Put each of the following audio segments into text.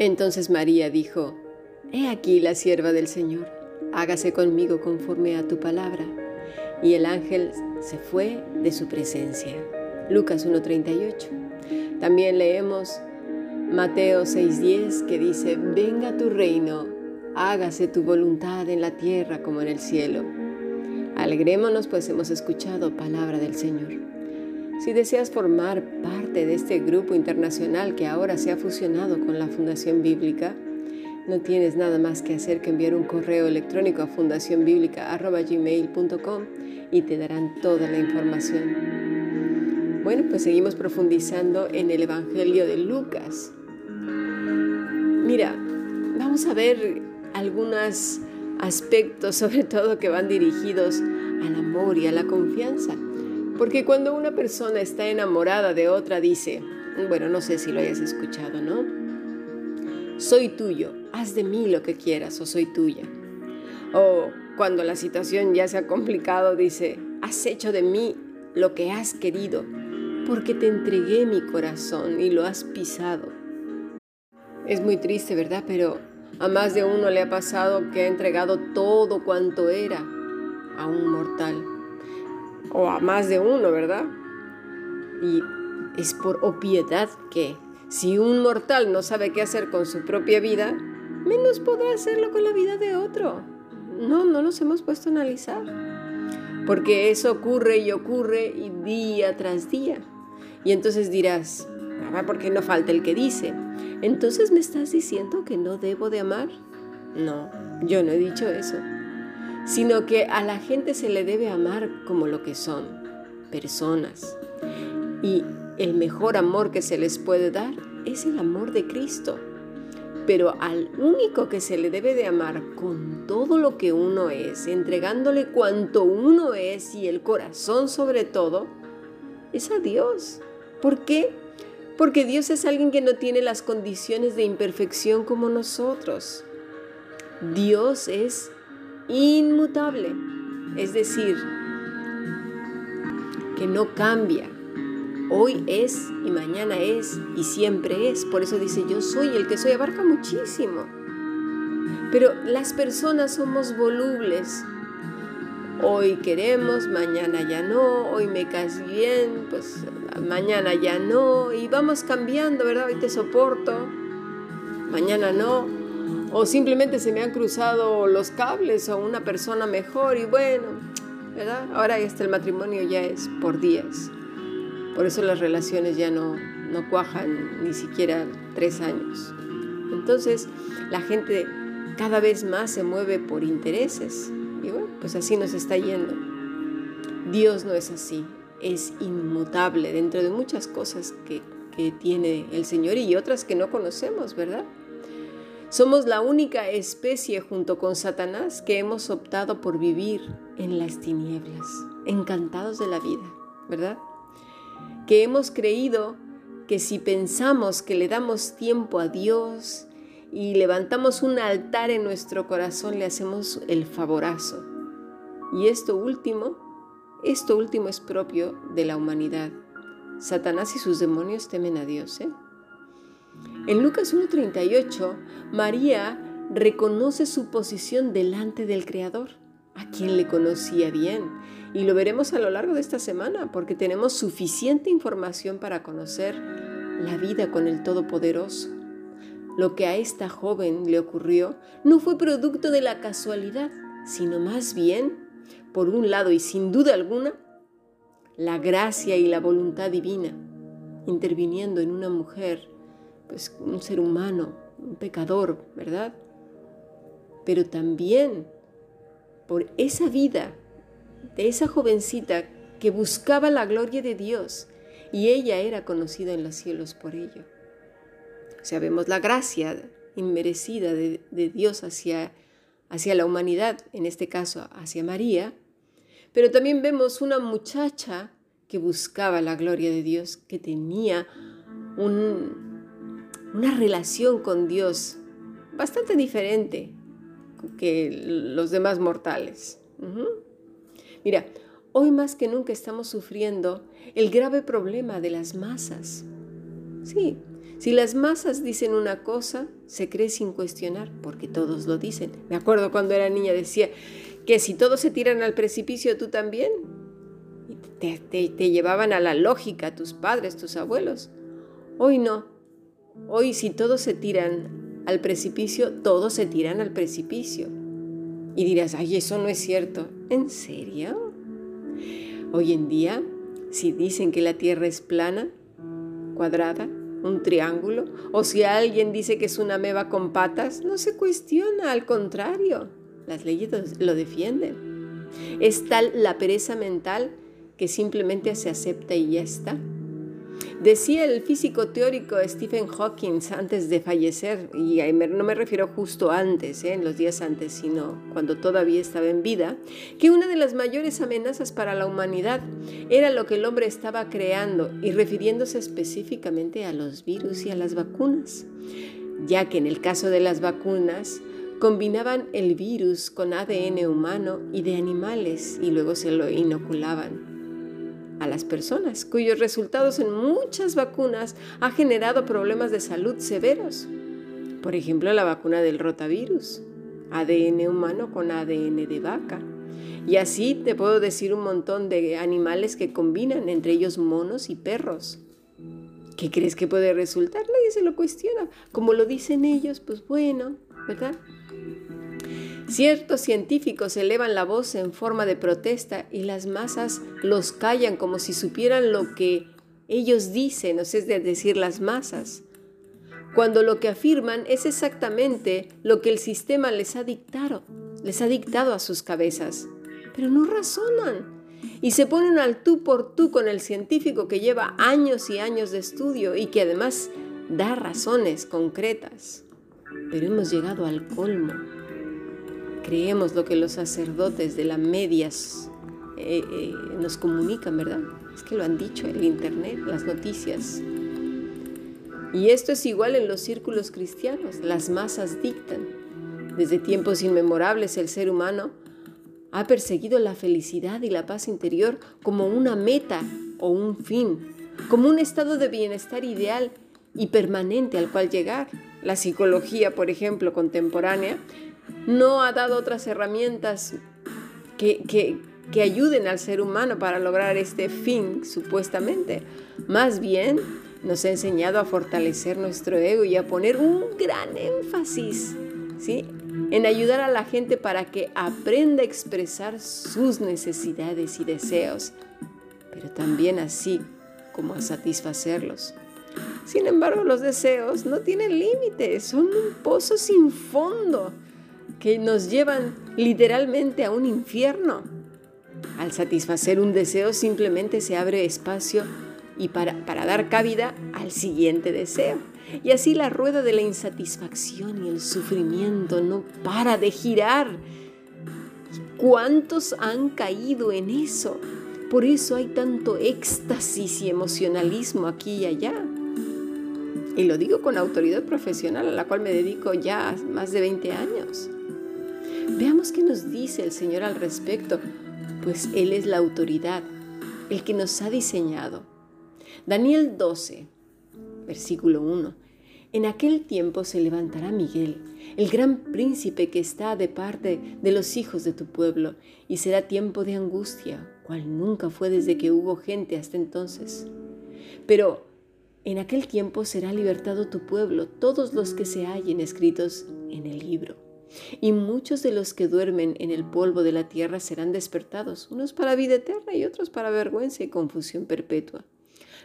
Entonces María dijo, He aquí la sierva del Señor, hágase conmigo conforme a tu palabra. Y el ángel se fue de su presencia. Lucas 1.38. También leemos Mateo 6.10 que dice, Venga tu reino, hágase tu voluntad en la tierra como en el cielo. Alegrémonos pues hemos escuchado palabra del Señor. Si deseas formar parte de este grupo internacional que ahora se ha fusionado con la Fundación Bíblica, no tienes nada más que hacer que enviar un correo electrónico a fundacionbiblica.gmail.com y te darán toda la información. Bueno, pues seguimos profundizando en el Evangelio de Lucas. Mira, vamos a ver algunos aspectos, sobre todo que van dirigidos al amor y a la confianza. Porque cuando una persona está enamorada de otra dice, bueno, no sé si lo hayas escuchado, ¿no? Soy tuyo, haz de mí lo que quieras o soy tuya. O cuando la situación ya se ha complicado dice, has hecho de mí lo que has querido, porque te entregué mi corazón y lo has pisado. Es muy triste, ¿verdad? Pero a más de uno le ha pasado que ha entregado todo cuanto era a un mortal o a más de uno, ¿verdad? Y es por opiedad que si un mortal no sabe qué hacer con su propia vida, menos podrá hacerlo con la vida de otro. No, no nos hemos puesto a analizar. Porque eso ocurre y ocurre y día tras día. Y entonces dirás, ah, ¿por qué no falta el que dice? Entonces me estás diciendo que no debo de amar. No, yo no he dicho eso sino que a la gente se le debe amar como lo que son, personas. Y el mejor amor que se les puede dar es el amor de Cristo. Pero al único que se le debe de amar con todo lo que uno es, entregándole cuanto uno es y el corazón sobre todo, es a Dios. ¿Por qué? Porque Dios es alguien que no tiene las condiciones de imperfección como nosotros. Dios es inmutable, es decir, que no cambia. Hoy es y mañana es y siempre es. Por eso dice yo soy el que soy, abarca muchísimo. Pero las personas somos volubles. Hoy queremos, mañana ya no, hoy me caes bien, pues mañana ya no, y vamos cambiando, ¿verdad? Hoy te soporto, mañana no o simplemente se me han cruzado los cables o una persona mejor y bueno, ¿verdad? Ahora este el matrimonio ya es por días. Por eso las relaciones ya no, no cuajan ni siquiera tres años. Entonces la gente cada vez más se mueve por intereses. Y bueno, pues así nos está yendo. Dios no es así, es inmutable dentro de muchas cosas que, que tiene el Señor y otras que no conocemos, ¿verdad? Somos la única especie junto con Satanás que hemos optado por vivir en las tinieblas, encantados de la vida, ¿verdad? Que hemos creído que si pensamos que le damos tiempo a Dios y levantamos un altar en nuestro corazón, le hacemos el favorazo. Y esto último, esto último es propio de la humanidad. Satanás y sus demonios temen a Dios, ¿eh? En Lucas 1.38, María reconoce su posición delante del Creador, a quien le conocía bien. Y lo veremos a lo largo de esta semana, porque tenemos suficiente información para conocer la vida con el Todopoderoso. Lo que a esta joven le ocurrió no fue producto de la casualidad, sino más bien, por un lado y sin duda alguna, la gracia y la voluntad divina interviniendo en una mujer pues, un ser humano, un pecador, ¿verdad? Pero también por esa vida de esa jovencita que buscaba la gloria de Dios y ella era conocida en los cielos por ello. O sea, vemos la gracia inmerecida de, de Dios hacia, hacia la humanidad, en este caso hacia María, pero también vemos una muchacha que buscaba la gloria de Dios, que tenía un, una relación con Dios bastante diferente que los demás mortales. Mira, hoy más que nunca estamos sufriendo el grave problema de las masas. Sí, si las masas dicen una cosa, se cree sin cuestionar, porque todos lo dicen. Me acuerdo cuando era niña decía que si todos se tiran al precipicio, tú también. Te, te llevaban a la lógica, tus padres, tus abuelos. Hoy no. Hoy si todos se tiran al precipicio, todos se tiran al precipicio. Y dirás, ay, eso no es cierto. ¿En serio? Hoy en día, si dicen que la Tierra es plana, cuadrada, un triángulo, o si alguien dice que es una meba con patas, no se cuestiona, al contrario, las leyes lo defienden. Es tal la pereza mental que simplemente se acepta y ya está. Decía el físico teórico Stephen Hawking antes de fallecer, y no me refiero justo antes, ¿eh? en los días antes, sino cuando todavía estaba en vida, que una de las mayores amenazas para la humanidad era lo que el hombre estaba creando, y refiriéndose específicamente a los virus y a las vacunas, ya que en el caso de las vacunas, combinaban el virus con ADN humano y de animales y luego se lo inoculaban a las personas, cuyos resultados en muchas vacunas ha generado problemas de salud severos. Por ejemplo, la vacuna del rotavirus, ADN humano con ADN de vaca. Y así te puedo decir un montón de animales que combinan, entre ellos monos y perros. ¿Qué crees que puede resultar? Nadie se lo cuestiona. Como lo dicen ellos, pues bueno, ¿verdad? Ciertos científicos elevan la voz en forma de protesta y las masas los callan como si supieran lo que ellos dicen, o sea, es decir, las masas, cuando lo que afirman es exactamente lo que el sistema les ha dictado, les ha dictado a sus cabezas, pero no razonan. Y se ponen al tú por tú con el científico que lleva años y años de estudio y que además da razones concretas. Pero hemos llegado al colmo creemos lo que los sacerdotes de las medias eh, eh, nos comunican, ¿verdad? Es que lo han dicho, el Internet, las noticias. Y esto es igual en los círculos cristianos, las masas dictan. Desde tiempos inmemorables el ser humano ha perseguido la felicidad y la paz interior como una meta o un fin, como un estado de bienestar ideal y permanente al cual llegar. La psicología, por ejemplo, contemporánea, no ha dado otras herramientas que, ayuden al ser humano para lograr este fin, supuestamente. Más bien, nos ha enseñado a fortalecer nuestro ego y a poner un gran énfasis ¿sí? en ayudar a la gente para que aprenda a expresar sus necesidades y deseos, pero también así como a satisfacerlos. Sin embargo, los deseos no tienen límites, son un pozo sin fondo que nos llevan literalmente a un infierno. Al satisfacer un deseo simplemente se abre espacio y para, para dar cabida al siguiente deseo. Y así la rueda de la insatisfacción y el sufrimiento no para de girar. ¿Cuántos han caído en eso? Por eso hay tanto éxtasis y emocionalismo aquí y allá. Y lo digo con autoridad profesional a la cual me dedico ya más de 20 años. Veamos qué nos dice el Señor al respecto, pues Él es la autoridad, el que nos ha diseñado. Daniel 12, versículo 1. En aquel tiempo se levantará Miguel, el gran príncipe que está de parte de los hijos de tu pueblo, y será tiempo de angustia, cual nunca fue desde que hubo gente hasta entonces. Pero en aquel tiempo será libertado tu pueblo, todos los que se hallen escritos en el libro. Y muchos de los que duermen en el polvo de la tierra serán despertados, unos para vida eterna y otros para vergüenza y confusión perpetua.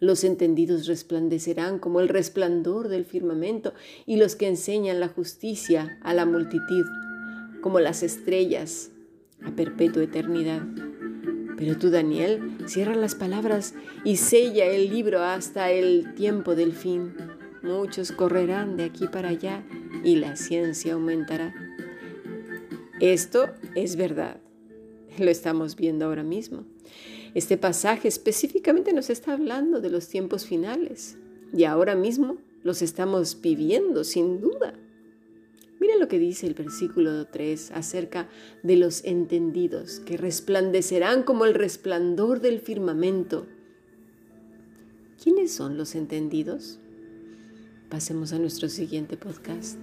Los entendidos resplandecerán como el resplandor del firmamento y los que enseñan la justicia a la multitud, como las estrellas a perpetua eternidad. Pero tú, Daniel, cierra las palabras y sella el libro hasta el tiempo del fin. Muchos correrán de aquí para allá y la ciencia aumentará. Esto es verdad. Lo estamos viendo ahora mismo. Este pasaje específicamente nos está hablando de los tiempos finales y ahora mismo los estamos viviendo sin duda. Mira lo que dice el versículo 3 acerca de los entendidos que resplandecerán como el resplandor del firmamento. ¿Quiénes son los entendidos? Pasemos a nuestro siguiente podcast.